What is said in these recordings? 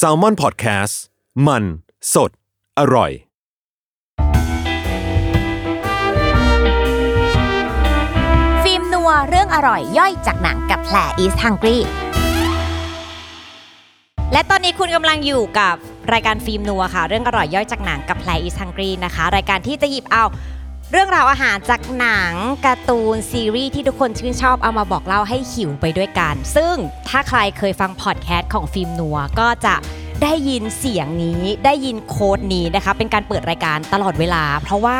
s a l ม o n PODCAST มัน สด อร่อย ฟิล์มนัวเรื่องอร่อยย่อยจากหนังกับแผล East Hungry และตอนนี้คุณกำลังอยู่กับรายการฟิล์มนัวค่ะ เรื่องอร่อยย่อยจากหนังกับแผล East Hungry นะคะ รายการที่จะหยิบเอา เรื่องราวอาหารจากหนังการ์ตูนซีรีส์ที่ทุกคนชื่นชอบเอามาบอกเล่าให้หิวไปด้วยกัน ซึ่งถ้าใครเคยฟังพอดแคสต์ของฟิล์มนัวก็จะได้ยินเสียงนี้ได้ยิน quote นี้นะคะเป็นการเปิดรายการตลอดเวลา เพราะว่า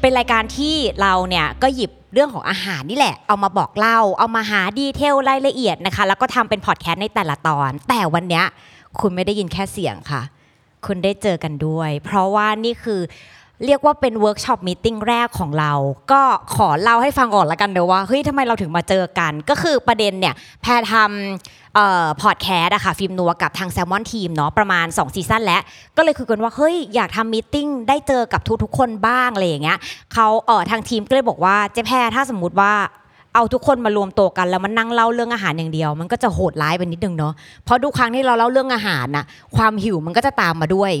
เป็นรายการที่เราเนี่ยก็หยิบเรื่องของอาหารนี่แหละ เอามาบอกเล่า เอามาหา detail รายละเอียดนะคะ แล้วก็ทำเป็นพอดแคสต์ในแต่ละตอน แต่วันเนี้ยคุณไม่ได้ยินแค่เสียงค่ะ คุณได้เจอกันด้วย เพราะว่านี่คือ เรียกว่าเป็น workshop meeting แรกของเรา ก็ขอเล่าให้ฟังก่อนละกันเดี๋ยวว่าเฮ้ยทำไมเราถึงมาเจอกัน ก็คือประเด็นเนี่ยแพรทำเอ่อพอดแคสต์อะค่ะฟิล์มนัวกับทางแซลมอนทีมเนาะประมาณ 2 ซีซั่นแล้ว ก็เลยคุยกันว่าเฮ้ยอยากทำ meeting ได้เจอกับทุกๆคนบ้างอะไรอย่างเงี้ยเขาเอ่อทางทีมก็เลยบอกว่าเจ๊แพรถ้าสมมติว่า เอาทุกคนมารวมตัวกันแล้วมันนั่งเล่าเรื่องอาหารอย่างเดียว มันก็จะโหดร้ายไปนิดนึงเนาะเพราะทุกครั้งที่เราเล่าเรื่องอาหารน่ะความหิวมันก็จะตามมาด้วย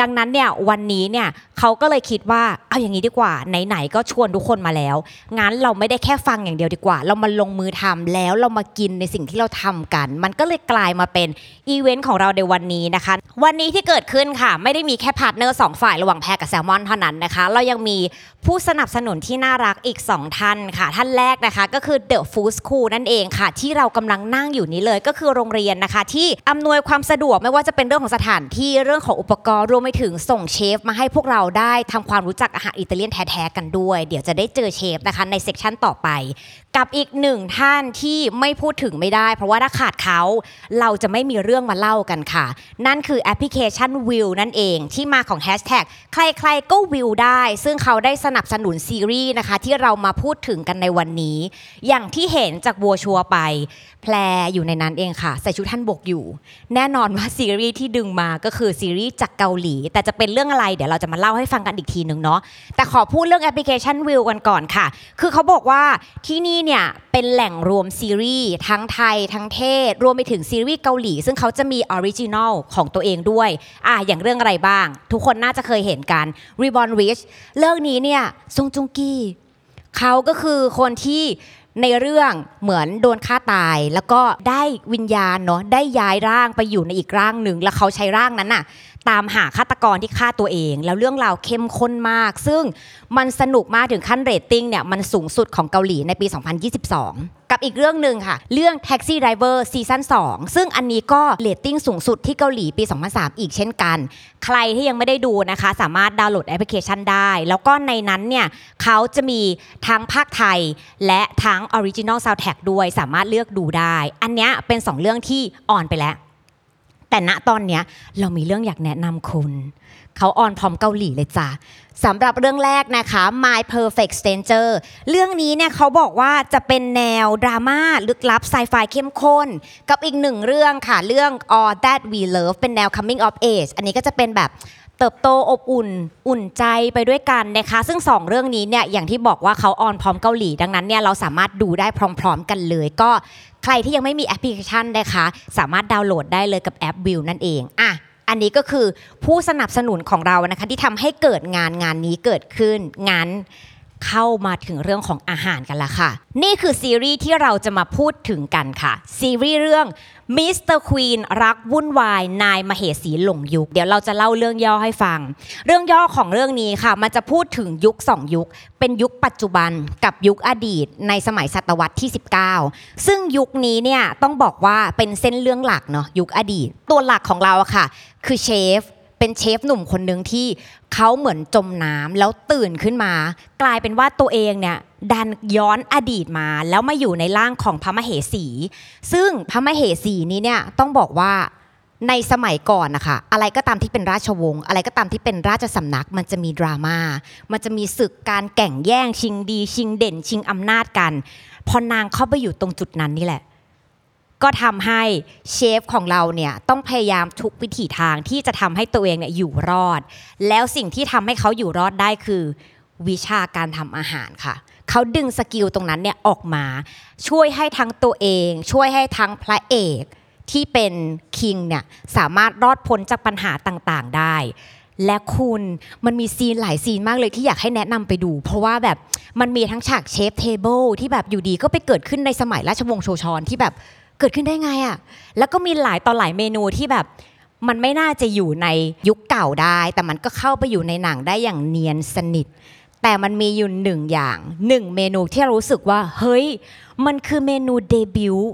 ดังนั้นเนี่ยวันนี้เนี่ยเขาก็เลยคิดว่าเอาอย่างนี้ดีกว่าไหนๆก็ชวนทุกคนมาแล้วงั้นเราไม่ได้แค่ฟังอย่างเดียวดีกว่า เรามาลงมือทำแล้วเรามากินในสิ่งที่เราทำกัน มันก็เลยกลายมาเป็นอีเวนต์ของเราในวันนี้นะคะ วันนี้ที่เกิดขึ้นค่ะ ไม่ได้มีแค่ partner สองฝ่ายระหว่างแพรกับแซลมอนเท่านั้นนะคะ เรายังมีผู้สนับสนุนที่น่ารักอีก 2 ท่านค่ะ ท่านแรกนะคะก็คือ The Food School นั่นเองค่ะ ที่เรากำลังนั่งอยู่นี้เลยก็คือโรงเรียนนะคะ ที่อำนวยความสะดวกไม่ว่าจะเป็นเรื่องของสถานที่เรื่องของอุปกรณ์รวมไปถึงส่งเชฟ มาให้พวกเราได้ทำความรู้จักอาหารอิตาเลียนแท้ๆกันด้วย เดี๋ยวจะได้เจอเชฟนะคะใน section ต่อไป กับอีกหนึ่งท่านที่ไม่พูดถึงไม่ได้ เพราะว่าถ้าขาดเขาเราจะไม่มีเรื่องมาเล่ากันค่ะ นั่นคือแอปพลิเคชันวิวนั่นเองที่มาของแฮชแท็กใครๆก็วิวได้ ซึ่งเขาได้สนับสนุนซีรีส์นะคะที่เรามาพูดถึงกันในวันนี้อย่างที่เห็นจากบัวชัวไป แพรอยู่ในนั้นเองค่ะ ใส่ชุดท่านบกอยู่ แน่นอนว่าซีรีส์ที่ดึงมาก็คือซีรีส์จากเกาหลี แต่จะเป็นเรื่องอะไรเดี๋ยวเราจะมาเล่าให้ฟังกันอีกทีหนึ่งเนาะแต่ขอพูดเรื่องแอปพลิเคชันวิวกันก่อนค่ะ คือเขาบอกว่าที่นี่เนี่ยเป็นแหล่งรวมซีรีส์ทั้งไทยทั้งเทศ รวมไปถึงซีรีส์เกาหลี ซึ่งเขาจะมี original ของตัวเองด้วยอะอย่างเรื่องอะไรบ้าง ทุกคนน่าจะเคยเห็นกัน Reborn Rich เรื่องนี้เนี่ยซงจุงกี้ เขาก็คือคนที่ในเรื่องเหมือนโดนฆ่าตาย แล้วก็ได้วิญญาณเนาะได้ย้ายร่างไปอยู่ในอีกร่างหนึ่งแล้วเขาใช้ร่างนั้นน่ะ ตามหาฆาตกรที่ฆ่าตัวเอง แล้วเรื่องราวเข้มข้นมาก ซึ่งมันสนุกมากถึงขั้นเรตติ้งเนี่ยมันสูงสุดของเกาหลีในปี 2022 กับอีกเรื่องหนึ่งค่ะ เรื่อง Taxi Driver ซีซั่น2ซึ่งอันนี้ก็เรตติ้งสูงสุดที่เกาหลีปี 2003 อีกเช่นกัน ใครที่ยังไม่ได้ดูนะคะ สามารถดาวน์โหลดแอปพลิเคชันได้ แล้วก็ในนั้นเนี่ยเขาจะมีทั้งพากย์ไทย และทั้ง Original Soundtrack ด้วยสามารถเลือกดูได้ อันนี้เป็น 2 เรื่องที่ออนไปแล้ว แต่ณตอนเนี้ยเรามีเรื่องอยากแนะนำคุณ เขาออนพร้อมเกาหลีเลยจ้ะสำหรับเรื่องแรกนะคะ My Perfect Stranger เรื่องนี้เนี่ยเขาบอกว่าจะเป็นแนวดราม่าลึกลับไซไฟเข้มข้น กับอีกหนึ่งเรื่องค่ะ เรื่อง All That We Love เป็นแนว Coming of Age อันนี้ก็จะเป็นแบบ เติบโตอบอุ่น อุ่นใจไปด้วยกันนะคะ ซึ่ง 2 เรื่องนี้เนี่ยอย่างที่บอกว่าเขาออนพร้อมเกาหลี ดังนั้นเนี่ยเราสามารถดูได้พร้อม ๆ กันเลย ก็ใครที่ยังไม่มีแอปพลิเคชันนะคะ สามารถดาวน์โหลดได้เลยกับแอปวิวนั่นเองอะอันนี้ก็คือผู้สนับสนุนของเรานะคะที่ทำให้เกิดงานงานนี้เกิดขึ้นงั้น เข้ามาถึงเรื่องของอาหารกันละค่ะ นี่คือซีรีส์ที่เราจะมาพูดถึงกันค่ะ ซีรีส์เรื่อง Mr. Queen รักวุ่นวายนายมเหสีหลงยุค เดี๋ยวเราจะเล่าเรื่องย่อให้ฟัง เรื่องย่อของเรื่องนี้ค่ะ มันจะพูดถึงยุค 2 ยุค เป็นยุคปัจจุบันกับยุคอดีตในสมัยศตวรรษที่ 19 ซึ่งยุคนี้เนี่ยต้องบอกว่าเป็นเส้นเรื่องหลักเนาะยุคอดีต ตัวหลักของเราค่ะ คือเชฟ เป็นเชฟหนุ่มคนหนึ่งที่เขาเหมือนจมน้ำแล้วตื่นขึ้นมา กลายเป็นว่าตัวเองเนี่ยดันย้อนอดีตมา แล้วมาอยู่ในร่างของพระมเหสี ซึ่งพระมเหสีนี้เนี่ยต้องบอกว่าในสมัยก่อนนะคะอะไรก็ตามที่เป็นราชวงศ์อะไรก็ตามที่เป็นราชสำนัก มันจะมีดราม่ามันจะมีศึกการแข่งแย่งชิงดี ชิงเด่น ชิงอำนาจกัน พอนางเข้าไปอยู่ตรงจุดนั้นนี่แหละ ก็ทำให้เชฟของเราเนี่ยต้องพยายามทุกวิถีทางที่จะทำให้ตัวเองเนี่ยอยู่รอด แล้วสิ่งที่ทำให้เขาอยู่รอดได้คือ วิชาการทำอาหารค่ะเขาดึง skill ตรงนั้นเนี่ยออกมา ช่วยให้ทั้งตัวเอง ช่วยให้ทั้งพระเอกที่เป็น king เนี่ยสามารถรอดพ้นจากปัญหาต่างๆได้ และคุณมันมี scene หลาย scene มากเลยที่อยากให้แนะนำไปดู เพราะว่าแบบมันมีทั้งฉาก chef's table ที่แบบอยู่ดีก็ไปเกิดขึ้นในสมัยราชวงศ์โชซอนที่แบบ เกิดขึ้นได้ไงอะ่ะแล้วก็มีหลายต่อหลายเมนูที่แบบ มันไม่น่าจะอยู่ในยุคเก่าได้ แต่มันก็เข้าไปอยู่ในหนังได้อย่างเนียนสนิท แต่มันมีอยู่หนึ่งอย่างหนึ่งเมนูที่เรารู้สึกว่า เฮ้ย มันคือเมนูเดบิวต์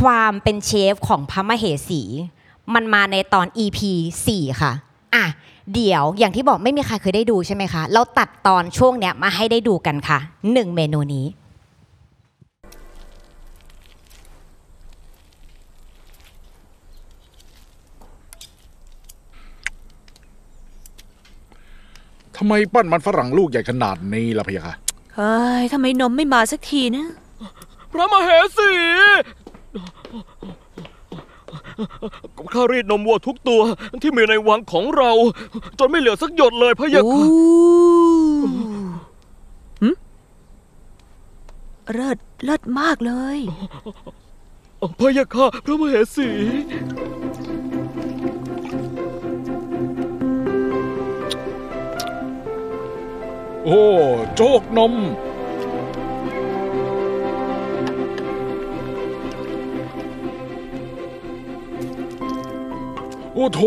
ความเป็นเชฟของพระมเหสี มันมาในตอน EP 4 ค่ะ อะ เดี๋ยวอย่างที่บอกไม่มีใครเคยได้ดูใช่ไหมคะ เราตัดตอนช่วงเนี้ยมาให้ได้ดูกันค่ะหนึ่งเมนูนี้ ทำไมปั้นมันฝรั่งลูกใหญ่ขนาดนี้ล่ะพะยะค่ะเฮ้ยทำไมนมไม่มาสักทีนะ พระมเหสี ข้ารีดนมวัวทุกตัวที่มีในวังของเรา จนไม่เหลือสักหยดเลยพะยะโอ้ค่ะหึเลิศเลิศมากเลยพะยะค่ะพระมเหสี โอ้ โจกนม โอ้โถ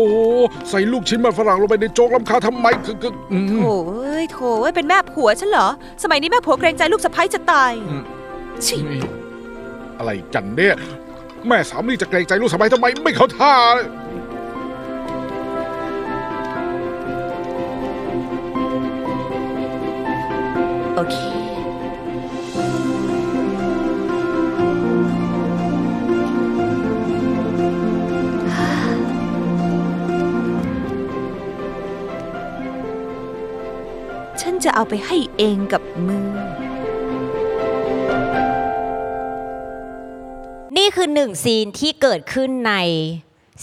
ใส่ลูกชิ้นมันฝรั่งลงไปในโจ๊กลำคาญทำไมคือคืออืมโถ่เอ้ยโถเอ้ยเป็นแม่ผัวฉันเหรอ สมัยนี้แม่ผัวเกรงใจลูกสะใภ้จะตายอืมชินี่อะไรกันเนี่ย แม่สามีจะเกรงใจลูกสะใภ้ทำไมไม่เข้าท่าเลย เค ฉันจะเอาไปให้เองกับมือ นี่คือหนึ่งซีนที่เกิดขึ้นใน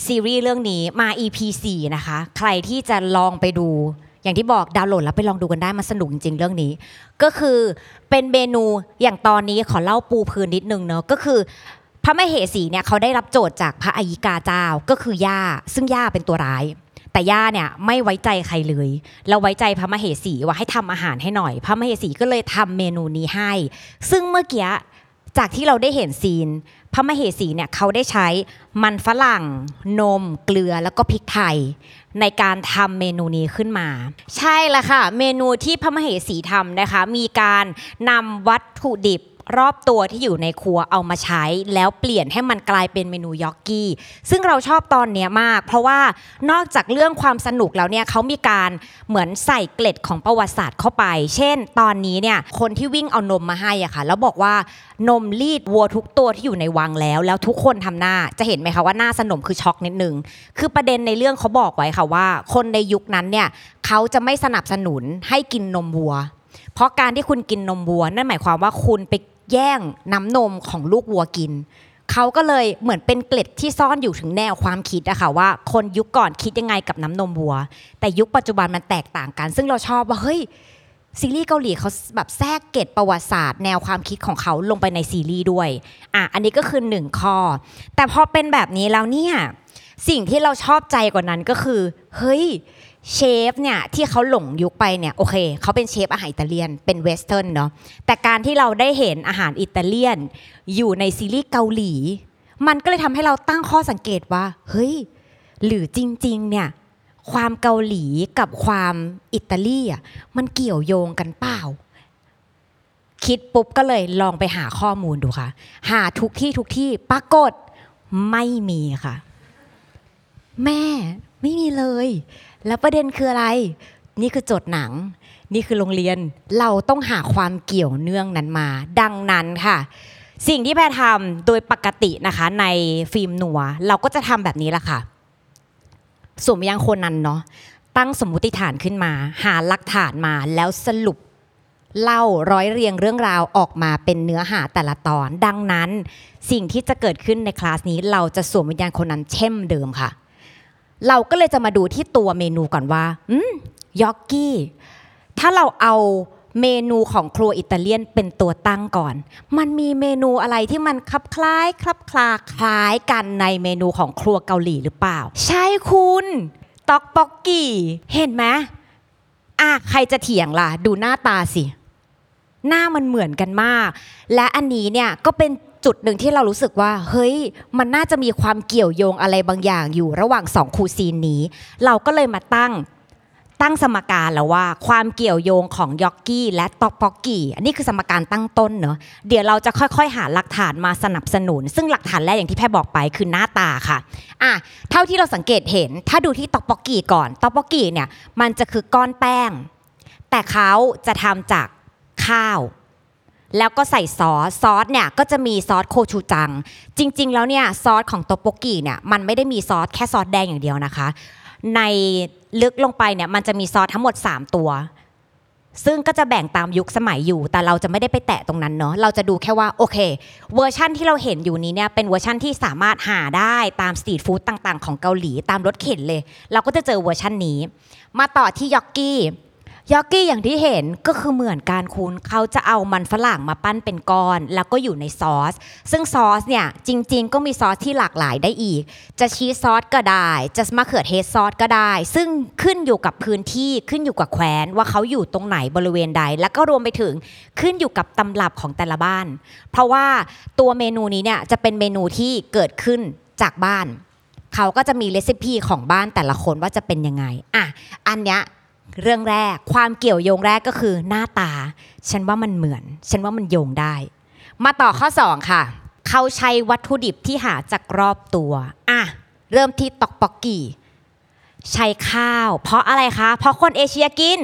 ซีรีส์เรื่องนี้มา EP 4 นะคะ ใครที่จะลองไปดู อย่างที่บอกดาวน์โหลดแล้วไปลองดูกันได้มันสนุกจริงๆเรื่องนี้ ก็คือเป็นเมนูอย่างตอนนี้ขอเล่าปูพื้นนิดนึงเนอะก็คือ พระมเหสีเนี่ยเขาได้รับโจทย์จากพระอัยิกาเจ้าก็คือย่าซึ่งย่าเป็นตัวร้ายแต่ย่าเนี่ยไม่ไว้ใจใครเลยแล้วไว้ใจพระมเหสีว่าให้ทำอาหารให้หน่อย พระมเหสีก็เลยทำเมนูนี้ให้ ซึ่งเมื่อกี้ จากที่เราได้เห็นซีน พระมเหสีเนี่ยเขาได้ใช้มันฝรั่ง นม เกลือแล้วก็พริกไทย ในการทำเมนูนี้ขึ้นมา ใช่ละค่ะ เมนูที่พระมเหสีทำนะคะ มีการนำวัตถุดิบ รอบตัวที่อยู่ในครัวเอามาใช้ แล้วเปลี่ยนให้มันกลายเป็นเมนูยอกกี้ ซึ่งเราชอบตอนเนี้ยมาก เพราะว่านอกจากเรื่องความสนุกแล้วเนี่ยเขามีการเหมือนใส่เกล็ดของประวัติศาสตร์เข้าไป เช่น ตอนนี้เนี่ยคนที่วิ่งเอานมมาให้อะค่ะแล้วบอกว่านมรีดวัวทุกตัวที่อยู่ในวังแล้ว แล้วทุกคนทำหน้าจะเห็นไหมคะว่าหน้าสนมคือช็อกนิดนึงคือประเด็นในเรื่องเขาบอกไว้ค่ะว่า คนในยุคนั้นเนี่ยเขาจะไม่สนับสนุนให้กินนมวัว เพราะการที่คุณกินนมวัวนั่นหมายความว่าคุณไป แย่งน้ำนมของลูกวัวกินเขาก็เลยเหมือนเป็นเกล็ดที่ซ่อนอยู่ถึงแนวความคิดอะค่ะว่า คนยุคก่อนคิดยังไงกับน้ำนมวัว แต่ยุคปัจจุบันมันแตกต่างกัน ซึ่งเราชอบว่าเฮ้ยซีรีส์เกาหลีเขาแบบแทรกเกร็ดประวัติศาสตร์ แนวความคิดของเขาลงไปในซีรีส์ด้วยอะอันนี้ก็คือหนึ่งข้อ แต่พอเป็นแบบนี้แล้วเนี่ยสิ่งที่เราชอบใจกว่านั้นก็คือ เฮ้ย เชฟเนี่ยที่เขาหลงยุคไปเนี่ยโอเคเขาเป็นเชฟอาหารอิตาเลียนเป็นเวสเทิร์นเนาะแต่การที่เราได้เห็นอาหารอิตาเลียน อยู่ในซีรีส์เกาหลี มันก็เลยทำให้เราตั้งข้อสังเกตว่า เฮ้ย หรือจริง ๆ เนี่ย ความเกาหลีกับความอิตาลีอะมันเกี่ยวโยงกันเปล่า คิดปุ๊บก็เลยลองไปหาข้อมูลดูค่ะ หาทุกที่ทุกที่ปรากฏไม่มีค่ะ แม่ไม่มีเลย แล้วประเด็นคืออะไร นี่คือโจทย์หนัง นี่คือโรงเรียนเราต้องหาความเกี่ยวเนื่องนั้นมา ดังนั้นค่ะ สิ่งที่แพรทำโดยปกตินะคะในฟิล์มหนัว เราก็จะทำแบบนี้แหละค่ะสวมยังคนนั้นเนาะตั้งสมมุติฐานขึ้นมา หาหลักฐานมาแล้วสรุปเล่าร้อยเรียงเรื่องราวออกมาเป็นเนื้อหาแต่ละตอน ดังนั้น สิ่งที่จะเกิดขึ้นในคลาสนี้เราจะสวมวิญญาณคนนั้นเช่มเดิมค่ะ เราก็เลยจะมาดูที่ตัวเมนูก่อนว่าอืมยอกกี้ ถ้าเราเอาเมนูของครัวอิตาเลียนเป็นตัวตั้งก่อน มันมีเมนูอะไรที่มันคลับคล้ายคลับคลาคล้ายกันในเมนูของครัวเกาหลีหรือเปล่า ใช่คุณต็อกป๊อกกี้ เห็นไหมอะใครจะเถียงล่ะ ดูหน้าตาสิ หน้ามันเหมือนกันมาก และอันนี้เนี่ยก็เป็น จุดหนึ่งที่เรารู้สึกว่า เฮ้ย มันน่าจะมีความเกี่ยวโยงอะไรบางอย่างอยู่ระหว่างสองคูซีนนี้ เราก็เลยมาตั้งตั้งสมการแล้วว่า ความเกี่ยวโยงของยอกกี้และต็อกป๊อกกี้อันนี้คือสมการตั้งต้นเนอะเดี๋ยวเราจะค่อยๆ หาหลักฐานมาสนับสนุน ซึ่งหลักฐานแรกอย่างที่แพรบอกไปคือหน้าตาค่ะอะเท่าที่เราสังเกตเห็น ถ้าดูที่ต็อกป๊อกกี้ก่อนต็อกป๊อกกี้เนี่ยมันจะคือก้อนแป้ง แต่เขาจะทำจากข้าว แล้วก็ใส่ซอสซอสเนี่ยก็จะมีซอสโคชูจัง จริง ๆ แล้วเนี่ยซอสของต็อกป๊อกกี้เนี่ยมันไม่ได้มีซอสแค่ซอสแดงอย่างเดียวนะคะ ในลึกลงไปเนี่ยมันจะมีซอสทั้งหมด 3 ตัว ซึ่งก็จะแบ่งตามยุคสมัยอยู่ แต่เราจะไม่ได้ไปแตะตรงนั้นเนาะเราจะดูแค่ว่าโอเค เวอร์ชั่นที่เราเห็นอยู่นี้เนี่ยเป็นเวอร์ชั่นที่สามารถหาได้ตาม street food ต่าง ๆ ของเกาหลีตามรถเข็นเลย เราก็จะเจอเวอร์ชั่นนี้ มาต่อที่ยอกกี้ ยอกกี้อย่างที่เห็นก็คือเหมือนการคุณเขาจะเอามันฝรั่งมาปั้นเป็นก้อน แล้วก็อยู่ในซอส ซึ่งซอสเนี่ยจริง ๆ ก็มีซอสที่หลากหลายได้อีก จะชีสซอสก็ได้ จะมะเขือเทศซอสก็ได้ ซึ่งขึ้นอยู่กับพื้นที่ขึ้นอยู่กับแคว้นว่าเขาอยู่ตรงไหนบริเวณใด แล้วก็รวมไปถึงขึ้นอยู่กับตำรับของแต่ละบ้าน เพราะว่าตัวเมนูนี้เนี่ยจะเป็นเมนูที่เกิดขึ้นจากบ้านเขาก็จะมีเรซิปีของบ้านแต่ละคนว่าจะเป็นยังไงอะอันเนี้ย เรื่องแรกความเกี่ยวโยงแรกก็คือหน้าตา ฉันว่ามันเหมือน ฉันว่ามันโยงได้ มาต่อข้อ 2 ค่ะ เขาใช้วัตถุดิบที่หาจากรอบตัวอะเริ่มที่ตอกปอกกี้ใช้ข้าว เพราะอะไรคะ เพราะคนเอเชียกิน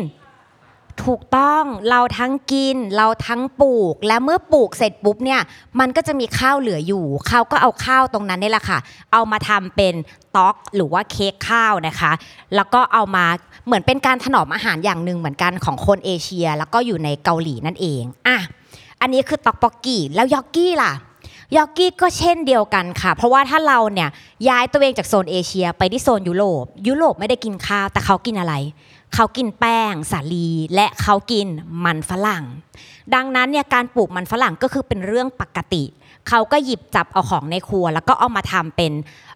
ถูกต้องเราทั้งกิน เราทั้งปลูก และเมื่อปลูกเสร็จปุ๊บเนี่ยมันก็จะมีข้าวเหลืออยู่เขาก็เอาข้าวตรงนั้นนี่แหละค่ะ เอามาทำเป็นต๊อกหรือว่าเค้กข้าวนะคะ แล้วก็เอามาเหมือนเป็นการถนอมอาหารอย่างหนึ่งเหมือนกันของคนเอเชีย แล้วก็อยู่ในเกาหลีนั่นเองอะอันนี้คือต๊อกปอกกี้แล้วยอกกี้ล่ะยอกกี้ก็เช่นเดียวกันค่ะ เพราะว่าถ้าเราเนี่ยย้ายตัวเองจากโซนเอเชียไปที่โซนยุโรปยุโรปไม่ได้กินข้าวแต่เขากินอะไร เขากินแป้งสาลีและเขากินมันฝรั่ง ดังนั้นเนี่ยการปลูกมันฝรั่งก็คือเป็นเรื่องปกติ เขาก็หยิบจับเอาของในครัว แล้วก็เอามาทำเป็น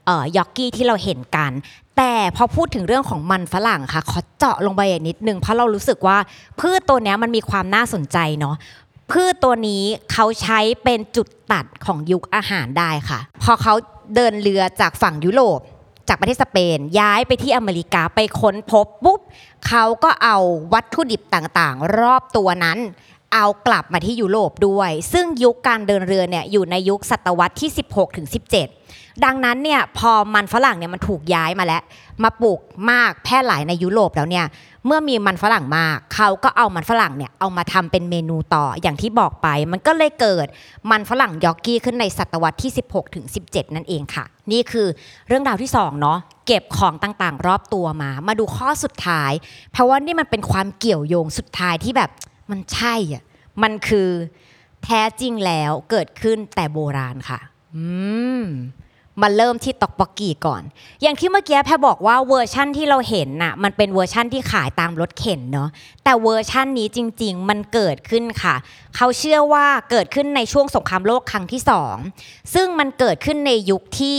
ออยอกกี้ที่เราเห็นกัน แต่พอพูดถึงเรื่องของมันฝรั่งค่ะขอเจาะลงไปอีกนิดนึงเพราะเรารู้สึกว่าพืชตัวนี้มันมีความน่าสนใจเนาะพืชตัวนี้เขาใช้เป็นจุดตัดของยุคอาหารได้ค่ะ พอเขาเดินเรือจากฝั่งยุโรป จากประเทศสเปนย้ายไปที่อเมริกาไปค้นพบปุ๊บเขาก็เอาวัตถุดิบต่างๆ รอบตัวนั้น เอากลับมาที่ยุโรปด้วย ซึ่งยุคการเดินเรือเนี่ยอยู่ในยุคศตวรรษที่ 16ถึง17 ดังนั้นเนี่ยพอมันฝรั่งเนี่ยมันถูกย้ายมาแล้ว มาปลูกมากแพร่หลายในยุโรปแล้วเนี่ยเมื่อมีมันฝรั่งมากเขาก็เอามันฝรั่งเนี่ยเอามาทำเป็นเมนูต่ออย่างที่บอกไป มันก็เลยเกิดมันฝรั่งยอกกี้ขึ้นในศตวรรษที่ 16ถึง17 นั่นเองค่ะ นี่คือเรื่องราวที่2เนาะเก็บของต่างๆ รอบตัวมา มาดูข้อสุดท้าย เพราะว่านี่มันเป็นความเกี่ยวโยงสุดท้ายที่แบบมันใช่อะมันคือแท้จริงแล้วเกิดขึ้นแต่โบราณค่ะ อืม มาเริ่มที่ตอกปอกกี้ก่อน อย่างที่เมื่อกี้แพรบอกว่าเวอร์ชั่นที่เราเห็นน่ะมันเป็นเวอร์ชั่นที่ขายตามรถเข็นเนาะแต่เวอร์ชั่นนี้จริง ๆ มันเกิดขึ้นค่ะ เขาเชื่อว่าเกิดขึ้นในช่วงสงครามโลกครั้งที่สองซึ่งมันเกิดขึ้นในยุคที่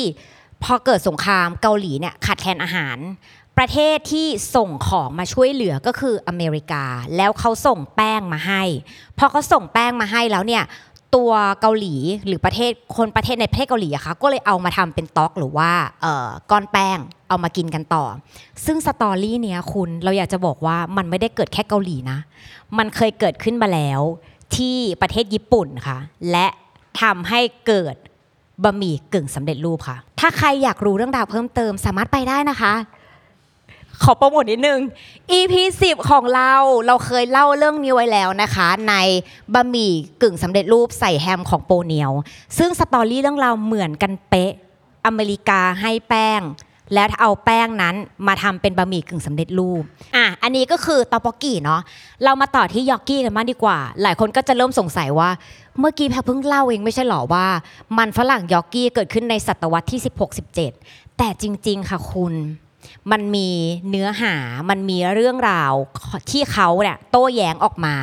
พอเกิดสงครามเกาหลีเนี่ยขาดแคลนอาหาร ประเทศที่ส่งของมาช่วยเหลือก็คืออเมริกา แล้วเขาส่งแป้งมาให้ พอเขาส่งแป้งมาให้แล้วเนี่ย ตัวเกาหลีหรือประเทศคนประเทศในประเทศเกาหลีอะคะก็เลยเอามาทำเป็นต๊อกหรือว่าเอ่อก้อนแป้งเอามากินกันต่อ ซึ่งสตอรี่เนี้ยคุณเราอยากจะบอกว่ามันไม่ได้เกิดแค่เกาหลีนะ มันเคยเกิดขึ้นมาแล้วที่ประเทศญี่ปุ่นค่ะ และทำให้เกิดบะหมี่กึ่งสำเร็จรูปค่ะ ถ้าใครอยากรู้เรื่องราวเพิ่มเติมสามารถไปได้นะคะ ขอโปรโมทนิดนึง EP 10 ของเราเราเคยเล่าเรื่องนี้ไว้แล้วนะคะ ในบะหมี่กึ่งสำเร็จรูปใส่แฮมของโปเนียว ซึ่งสตอรี่เรื่องราวเหมือนกันเป๊ะ อเมริกาให้แป้ง และเอาแป้งนั้นมาทำเป็นบะหมี่กึ่งสำเร็จรูปอะอันนี้ก็คือตอปอกกี้เนาะเรามาต่อที่ยอกกี้กันมากดีกว่า หลายคนก็จะเริ่มสงสัยว่า เมื่อกี้แพรเพิ่งเล่าเองไม่ใช่หรอว่า มันฝรั่งยอกกี้เกิดขึ้นในศตวรรษที่ 16-17 แต่จริง ๆ ค่ะคุณ มันมีเนื้อหา มันมีเรื่องราวที่เขาเนี่ยโต้แย้งออกมา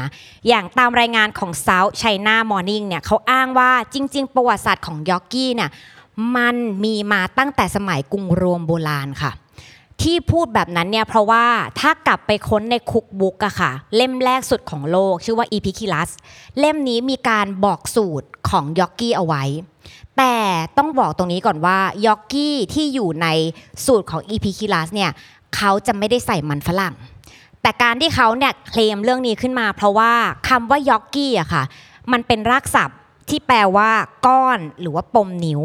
อย่างตามรายงานของ South China Morning เนี่ยเขาอ้างว่าจริง ๆ ประวัติศาสตร์ของยอกกี้เนี่ยมันมีมาตั้งแต่สมัยกรุงโรมโบราณค่ะที่พูดแบบนั้นเนี่ยเพราะว่าถ้ากลับไปค้นในคุกบุ๊กอะค่ะ เล่มแรกสุดของโลก ชื่อว่า e p i c u l u s เล่มนี้มีการบอกสูตรของยอกกี้เอาไว้ แต่ต้องบอกตรงนี้ก่อนว่ายอกกี้ที่อยู่ในสูตรของ e p i c u l u s เนี่ยเขาจะไม่ได้ใส่มันฝรั่ง แต่การที่เขาเนี่ยเคลมเรื่องนี้ขึ้นมา เพราะว่าคำว่ายอกกี้อะค่ะ มันเป็นรากศัพท์ที่แปลว่าก้อนหรือว่าปมนิ้ว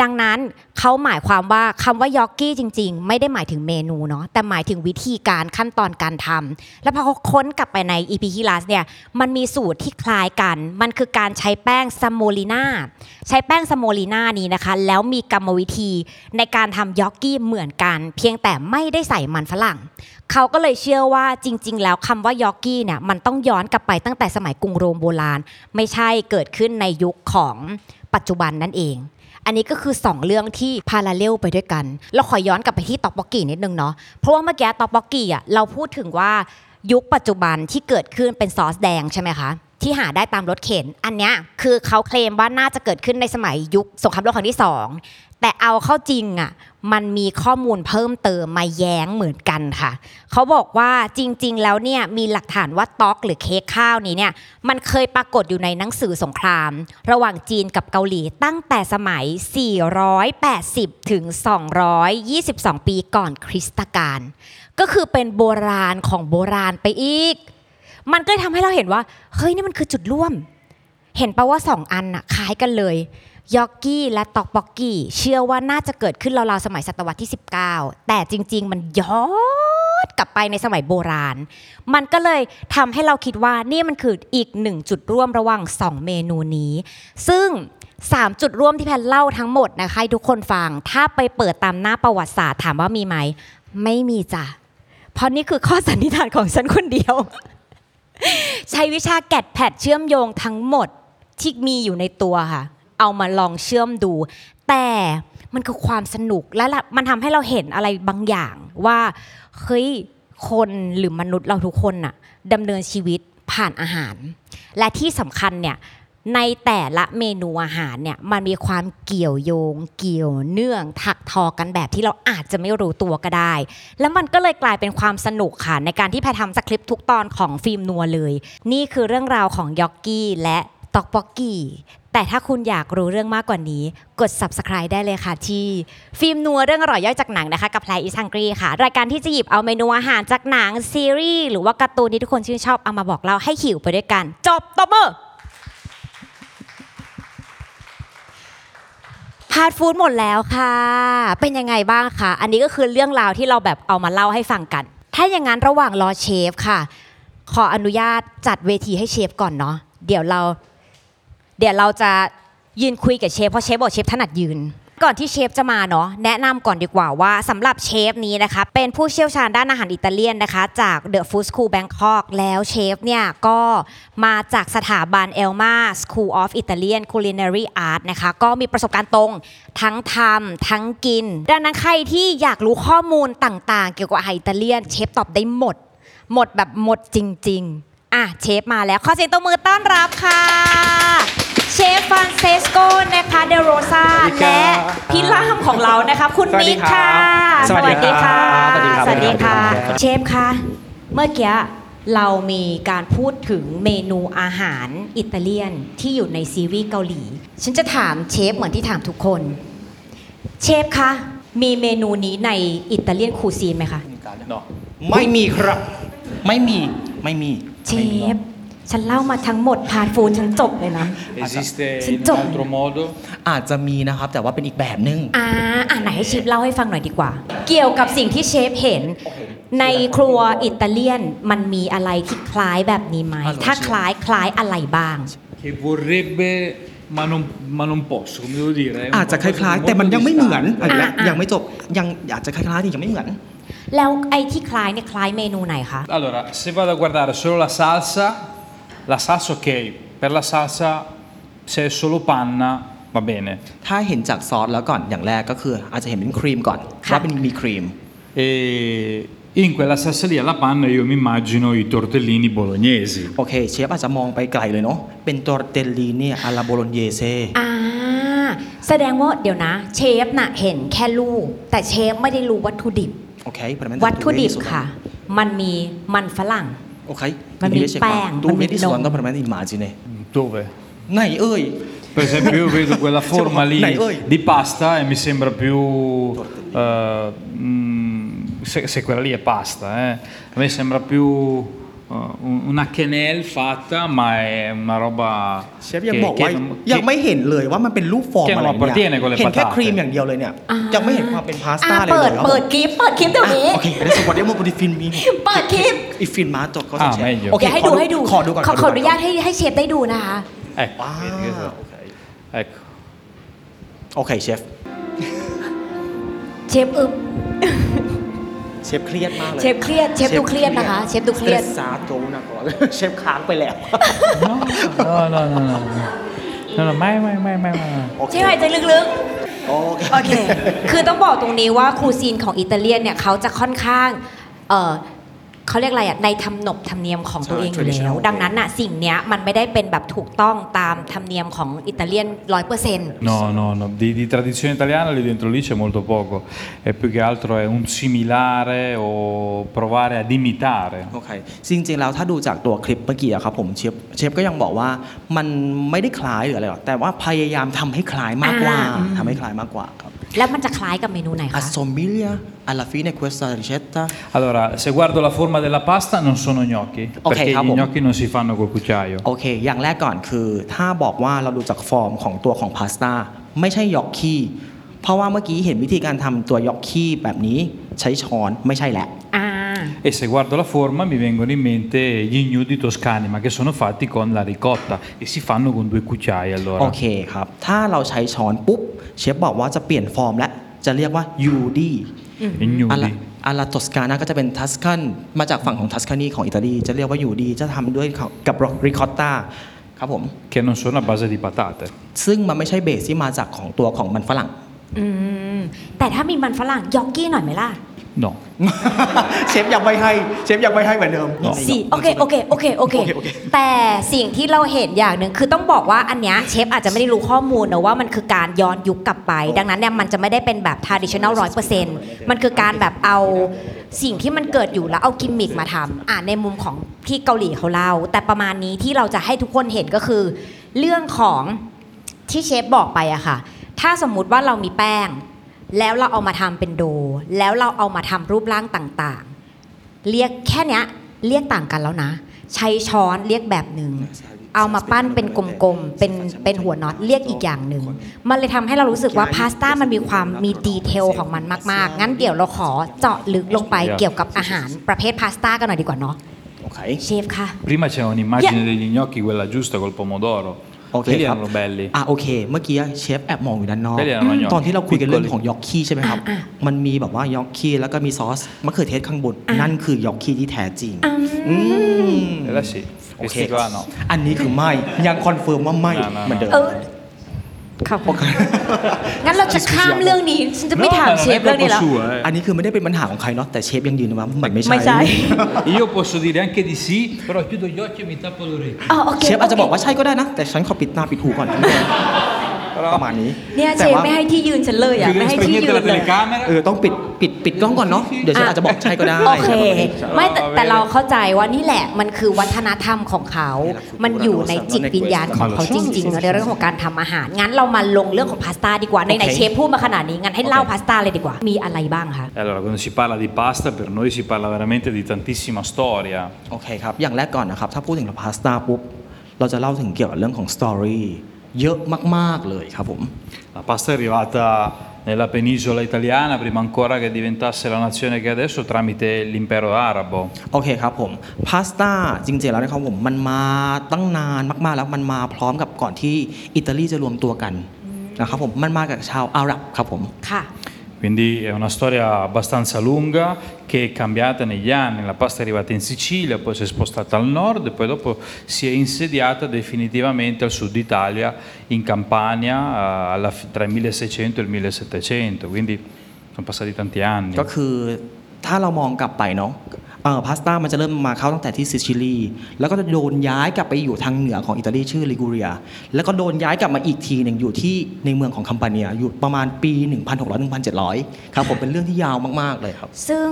ดังนั้น เขาหมายความว่าคำว่ายอกกี้จริง ๆ ไม่ได้หมายถึงเมนูเนาะแต่หมายถึงวิธีการขั้นตอนการทำแล้วพอเขาค้นกลับไปใน Apicius เนี่ยมันมีสูตรที่คล้ายกัน มันคือการใช้แป้ง semolinaใช้แป้ง semolina นี้นะคะ แล้วมีกรรมวิธีในการทำยอกกี้เหมือนกัน เพียงแต่ไม่ได้ใส่มันฝรั่งเขาก็เลยเชื่อว่าจริง ๆ แล้วคำว่ายอกกี้เนี่ยมันต้องย้อนกลับไปตั้งแต่สมัยกรุงโรมโบราณ ไม่ใช่เกิดขึ้นในยุคของปัจจุบันนั่นเอง อันนี้ก็คือ 2 เรื่องที่ parallel ไปด้วยกัน เราขอย้อนกลับไปที่ต็อกป๊อกกี้นิดนึงเนาะเพราะว่าเมื่อกี้ต็อกป๊อกกี้อะเราพูดถึงว่ายุคปัจจุบันที่เกิดขึ้นเป็นซอสแดงใช่ไหมคะที่หาได้ตามรถเข็น อันเนี้ยคือเขาเคลมว่าน่าจะเกิดขึ้นในสมัยยุคสงครามโลกครั้งที่สอง แต่เอาเข้าจริงอะมันมีข้อมูลเพิ่มเติมมาแย้งเหมือนกันค่ะ เขาบอกว่าจริง ๆ แล้วเนี่ยมีหลักฐานว่าต๊อกหรือเค้กข้าวนี้เนี่ยมันเคยปรากฏอยู่ในหนังสือสงคราม ระหว่างจีนกับเกาหลีตั้งแต่สมัย 480 ถึง 222 ปีก่อนคริสตกาลก็คือเป็นโบราณของโบราณไปอีก มันก็เลยทำให้เราเห็นว่า เฮ้ยนี่มันคือจุดร่วม เห็นปะว่าสองอันน่ะคล้ายกันเลย ยอกกี้และตอกบอกกี้ เชื่อว่าน่าจะเกิดขึ้นราวๆสมัยศตวรรษที่ 19 แต่จริง ๆ มันย้อนกลับไปในสมัยโบราณ มันก็เลยทำให้เราคิดว่านี่มันคืออีกหนึ่งจุดร่วมระหว่าง 2 เมนูนี้ ซึ่ง 3 จุดร่วมที่แพนเล่าทั้งหมดนะคะทุกคนฟัง ถ้าไปเปิดตามหน้าประวัติศาสตร์ถามว่ามีไหม ไม่มีจ้ะ เพราะนี่คือข้อสันนิษฐานของฉันคนเดียว ใช้วิชาแกดแพดเชื่อมโยงทั้งหมดที่มีอยู่ในตัวค่ะ เอามาลองเชื่อมดู แต่มันคือความสนุกและมันทำให้เราเห็นอะไรบางอย่างว่าเฮ้ยคนหรือมนุษย์เราทุกคนน่ะดำเนินชีวิตผ่านอาหาร และที่สำคัญเนี่ยในแต่ละเมนูอาหารเนี่ยมันมีความเกี่ยวโยง เกี่ยวเนื่องถักทอกันแบบที่เราอาจจะไม่รู้ตัวก็ได้ แล้วมันก็เลยกลายเป็นความสนุกค่ะ ในการที่แพรทำสคริปต์ทุกตอนของฟิล์มนัวเลย นี่คือเรื่องราวของ gnocchi และต๊อกบกกี แต่ถ้าคุณอยากรู้เรื่องมากกว่านี้ กด subscribe ได้เลยค่ะที่ ฟิล์มนัวเรื่องอร่อยย่อยจากหนังนะคะ กับแพลอีสังกรีค่ะ รายการที่จะหยิบเอาเมนูอาหารจากหนังซีรีส์หรือว่าการ์ตูนที่ทุกคนชื่นชอบเอามาบอกเล่าให้หิวไปด้วยกัน จบตบมือpart food หมดแล้วค่ะ เป็นยังไงบ้างคะ อันนี้ก็คือเรื่องราวที่เราแบบเอามาเล่าให้ฟังกัน ถ้าอย่างนั้นระหว่างรอเชฟค่ะ ขออนุญาตจัดเวทีให้เชฟก่อนเนาะ เดี๋ยวเรา เดี๋ยวเราจะยืนคุยกับเชฟเพราะเชฟบอกเชฟถนัดยืน ก่อนที่เชฟจะมาเนาะแนะนำก่อนดีกว่าว่าสำหรับเชฟนี้นะคะ เป็นผู้เชี่ยวชาญด้านอาหารอิตาเลียนนะคะ จาก The Food School Bangkok แล้วเชฟเนี่ยก็มาจากสถาบัน ALMA School of Italian Culinary Art นะคะ ก็มีประสบการณ์ตรงทั้งทำทั้งกิน ดังนั้นใครที่อยากรู้ข้อมูลต่างๆ เกี่ยวกับอาหารอิตาเลียน เชฟตอบได้หมด หมดแบบหมดจริง ๆ อะเชฟมาแล้ว ขอเสียงตบมือต้อนรับค่ะ เชฟฟรานเซสโกนะคะเดโรซาสวัสดีครัและพี่ล่ามของเรานะคะคุณสวัสดีมิกค่ะครับสวัสดีครับสวัสดีค่ะ สวัสดีครับเชฟคะเมื่อกี้เรามีการพูดถึงเมนูอาหารอิตาเลียนที่อยู่ในซีรีส์เกาหลี ฉันจะถามเชฟเหมือนที่ถามทุกคน เชฟคะมีเมนูนี้ใน Italian cuisine ไหมคะ ไม่มีครับ ไม่มี ไม่มี เชฟฉันเล่ามาทั้งหมด part food ฉันจบเลยนะ Esiste Sì, in un top. altro modo? อาจจะมีนะครับแต่ว่าเป็นอีกแบบนึง อ่าอ่าไหนให้เชฟเล่าให้ฟังหน่อยดีกว่า เกี่ยวกับสิ่งที่เชฟเห็น ในครัวอิตาเลียนมันมีอะไรที่คล้ายแบบนี้ไหม Allora, ถ้า sì. คล้ายคล้ายอะไรบ้าง Che vorrebbe, ma non, ma non posso, come devo dire? è un อาจจะค qualcosa di ล้ายๆ molto แต่มันยังไม่เหมือน distante. อันเนี้ยอะอะ ยังไม่จบยังอาจจะคล้ายๆที่ยังไม่เหมือน แล้วไอ้ที่คล้ายเนี่ยคล้ายเมนูไหนคะ Allora, se vado a guardare solo la salsa, la salsa ok, per la salsa se è solo panna va bene. ถ้าเห็นจากซอสแล้วก่อนอย่างแรกก็คือ อาจจะเห็นเป็นครีมก่อนค่ะ ว่าเป็นมีครีม E in quella salsa lì alla panna io mi immagino i tortellini bolognesi. โอเค เชฟอาจจะมองไปไกลเลยเนาะเป็นตอร์เตลลีเนี่ยอาราโบโลญเยเซอ่าแสดงว่าเดี๋ยวนะ เชฟน่ะเห็นแค่ลูก แต่เชฟไม่ได้รู้วัตถุดิบ โอเคประมาณวัตถุดิบค่ะ มันมีมันฝรั่งโอเคมันมีแป้งตูมันมีเวดิสนมวันต้องประมาณอิมาจิเน Dove? ไหนเอ่ย Per esempio io vedo quella forma lì Dai, oi. di pasta e mi sembra più... eh, mm, se, se quella lì è pasta, eh. a me sembra più eh, un- una quenelle fatta, ma è una roba เชฟยัง che- บอก che ว่า non- ยัง che- ไม่เห็นเลยว่ามันเป็นรูปฟอร์มแกงอะไรมา appartiene con le เห็นแค่ patate ครีมอย่างเดียวเลยเนี่ยอ่ายัยังไม่เห็นความเป็นพาสอ่าต้าเลยเปิดเหรอเปิดคลิปเปิดคลิปเดี๋ยวนี้โอเคเดี๋ยวสวัสดีมาบนฟิล์มมีเปิดคลิปอีฟิล์มมาจดก็อ่าเชฟไม่เยอะโอเคเดี๋ยวให้ดูให้ดูขอดูก่อนขอขออนุญาตก่ให้ให้เชฟได้ดูนะคะ Ecco, Ah, vedi che so- ok. ecco. โอเคเชฟเชฟอึบ เชฟเครียดมากเลยเชฟเครียดเชฟดูเครียดนะคะ เชฟดูเครียดสตสซาโตนะก่อนเชฟค้างไปแล้ว No, no, no, no. No, no, mai, mai, mai, mai, mai. โอเคเชฟหายใจลึกโอเคๆโอเค คือต้องบอกตรงนี้ว่าครูซีนของอิตาเลียนเนี่ยเขาจะค่อนข้างเออ เขาเรียกอะไรอะในทำหนบธรรมเนียมของตัวเองอยู่แล้ว traditional ดังนั้นน่ะสิ่งเนี้ยมันไม่ได้เป็นแบบถูกต้องตามธรรมเนียมของอิตาเลียนร้อยเปอร์เซ็นต์ No, no, no, di, di tradizione italiana lì dentro lì c'è molto poco, e più che altro è un similare o provare ad imitare. โอเคจริงๆแล้วถ้าดูจากตัวคลิปเมื่อกี้อะครับผมเชฟเชฟก็ยังบอกว่ามันไม่ได้คล้ายหรืออะไรหรอกแต่ว่าพยายามทำให้คล้ายมากกว่าอ่า ทำให้คล้ายมากกว่าครับ แล้วมันจะคล้ายกับเมนูไหนคะ assomiglia alla fine questa ricetta Allora, se guardo la forma della pasta non sono gnocchi, Ok, perché cavolo. gli gnocchi non si fanno col cucchiaio. โอเค อย่างแรกก่อนคือถ้าบอกว่าเราดูจากฟอร์มของตัวของพาสต้าไม่ใช่ยอกคีเพราะว่าเมื่อกี้เห็นวิธีการทำตัวยอกคีแบบนี้ใช้ช้อนไม่ใช่แหละ อ่า E se guardo la forma mi vengono in mente gli gnudi toscani, ma che sono fatti con la ricotta e si fanno con due cucchiai โอ allora. เคครับ ถ้าเราใช้ช้อนปุ๊บ เชฟบอกว่าจะเปลี่ยนฟอร์มและจะเรียกว่ายูดี I อารา gnudi. อาราโตสกานาก็จะเป็นทัสกันมาจากฝั่งของทัสคานีของอิตาลี จะเรียกว่ายูดี จะทำด้วยกับริคอตตาครับผม che non sono a base di patate. ซึ่งมันไม่ใช่เบสที่มาจากของตัวของมันฝรั่ง อืมแต่ถ้ามีมันฝรั่งยอกกี้หน่อยไหมล่ะ No. เชฟยังไม่ให้ เชฟยังไม่ให้เหมือนเดิมสิโอเคโอเคโอเคโอเค โอเคโอเค แต่สิ่งที่เราเห็นอย่างหนึ่งคือต้องบอกว่าอันเนี้ยเชฟอาจจะไม่ได้รู้ข้อมูลนะว่ามันคือการย้อนยุคกลับไป ดังนั้นเนี่ยมันจะไม่ได้เป็นแบบ traditional ร้อยเปอร์เซ็นต์มันคือการแบบเอาสิ่งที่มันเกิดอยู่แล้วเอากิมมิกมาทำอ่าในมุมของที่เกาหลีเขาเล่าแต่ประมาณนี้ที่เราจะให้ทุกคนเห็นก็คือ เรื่องของที่เชฟบอกไปอะค่ะ ถ้าสมมุติว่าเรามีแป้ง แล้วเราเอามาทำเป็นโด แล้วเราเอามาทำรูปร่างต่างๆ เรียกแค่เนี้ยเรียกต่างกันแล้วนะ ใช้ช้อนเรียกแบบหนึ่งเอามาปั้นเป็นกลมๆ เป็นเป็นหัวน็อตเรียกอีกอย่างหนึ่ง มันเลยทำให้เรารู้สึกว่าพาสต้ามันมีความมีดีเทลของมันมากๆ งั้นเดี๋ยวเราขอเจาะลึกลงไปเกี่ยวกับอาหารประเภทพาสต้ากันหน่อยดีกว่าเนาะโอเคเชฟค่ะ Prima c'era un'immagine Yeah. degli gnocchi, quella giusta col pomodoro. โอเค Quelli ครับ erano belli. อะโอเค เมื่อกี้เชฟแอบมองอยู่ด้านนอกไม่ได้เอามาหยอกตอนที่เราคุยกันเรื่อง piccoli ของยอกคีใช่ไหมครับอะมันมีแบบว่ายอกคีแล้วก็มีซอสมะเขือเทศข้างบน นั่นคือยอกคีที่แท้จริงอืม E là sì, โอเค questi qua no. อันนี้คือไม่ยังคอนเฟิร์มว่าไม่อ่าๆ เหมือนเดิม เออ ครับงั้นเราจะข้ามเรื่องนี้ฉันจะไม่ No, ถาม ma non เช è ฟเรื่องนี้ colpa แล้ว sua, eh. อันนี้คือไม่ได้เป็นปัญหาของใครเนาะแต่เชฟยังยืนว่ามันไม่ใช่ไม่ใช่ Io posso dire anche di sì, però chiudo gli occhi e mi tappo le orecchie. อ๋อโอเคเชฟอาจจะบอกว่าใช่ก็ได้นะ แต่ฉันขอปิดตาปิดหูก่อน ประมาณนี้เนี่ยเชแต่ฟว่า ไม่ให้ที่ยืนฉันเลยอะ Chiudere ไม่ให้ที่ยื spegnete น la เลย telecamera. เออต้องปิดปิดปิดกล้องก่อนเนาะเดี๋ยวฉันอาจจะบอกใช่ก็ได้ โอเค ไม่แต่เอาไว้แต่เราเข้าใจว่านี่แหละมันคือวัฒนธรรมของเขา มันอยู่ในจิตวิญญาณของเขาจริงๆในเรื่องของการทำอาหาร งั้นเรามาลงเรื่องของพาสต้าดีกว่า ในไหนโอเคเชฟพูดมาขนาดนี้ งั้นให้เล่าพาสต้าเลยดีกว่า มีอะไรบ้างคะ Allora, quando si parla di pasta, per noi si parla veramente di tantissima storia. โอเคครับ อย่างแรกก่อนนะครับ ถ้าพูดถึงพาสต้าปุ๊บ เราจะเล่าถึงเกี่ยวกับเรื่องของสตอรี่ เยอะมากๆเลยครับผม La pasta è arrivata nella penisola italiana prima ancora che diventasse la nazione che è adesso tramite l'impero arabo. โอเคครับผมพาสต้าจริงๆแล้วนะครับผมมันมาตั้งนานมากๆแล้วมันมาพร้อมกับก่อนที่อิตาลีจะรวมตัวกันนะครับผมมันมากับชาวอาหรับครับผมค่ะ Quindi è una storia abbastanza lunga che è cambiata negli anni. La pasta è arrivata in Sicilia, poi si è spostata al nord e poi dopo si è insediata definitivamente al sud Italia, in Campania, eh, alla fi- tra il 1600 e il 1700. Quindi sono passati tanti anni. ก็คือถ้าเรามองกลับไปเนาะ ออพาสต้ามันจะเริ่มมาเข้าตั้งแต่ที่ซิซิลี แล้วก็จะโดนย้ายกลับไปอยู่ทางเหนือของอิตาลีชื่อลิกูเรีย แล้วก็โดนย้ายกลับมาอีกทีหนึ่งอยู่ที่ในเมืองของคัมปาเนียอยู่ประมาณปี 1600-1700 ครับผมเป็นเรื่องที่ยาวมากๆเลยครับ ซึ่ง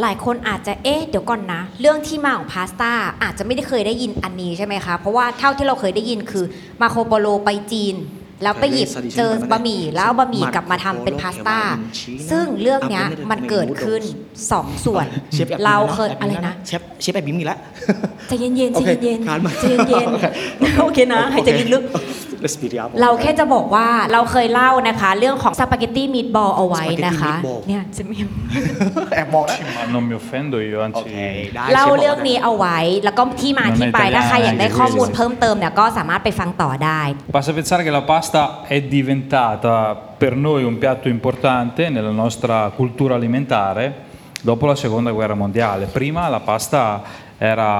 หลายคนอาจจะเอ๊ะเดี๋ยวก่อนนะ เรื่องที่มาของพาสต้าอาจจะไม่ได้เคยได้ยินอันนี้ใช่ไหมคะเพราะว่าเท่าที่เราเคยได้ยินคือมาร์โคโปโลไปจีน แล้วไปหยิบเจอบะหมี่แล้วเอาบะหมี่กลับมาทำเป็นพาสต้า ซึ่งเรื่องเนี้ยมันเกิดขึ้นสองส่วนเชฟแอบเรายิ้มเคยแบอะไรยิ้มนะเชฟเชฟแอบยิ้มอีกแล้วใจเย็นๆโอใจเคเย็นทานมาๆใจเย็นโอเคๆโอเคนะหายใจลึก Let's speed it up ๆเราแค่จะบอกว่าเราเคยเล่านะคะ เรื่องของสปาเกตตี้มีดบอลเอาไว้นะคะ Spaghetti meatball เนี่ยจะมี แอบบอกนะ Ma non mi offendo io, โอ anzi... เคได้ เล่า ชฟบก เรื่องนี้เอาไว้ แล้วก็ที่มาที่ไป Non è ถ้าใครอยากได้ italiano, ข้อมูล anche เพิ่มเติมเนี่ยก็สามารถไปฟังต่อได้ Basta pensare che la pasta è diventata per noi un piatto importante nella nostra cultura alimentare dopo la seconda guerra mondiale. Prima la pasta era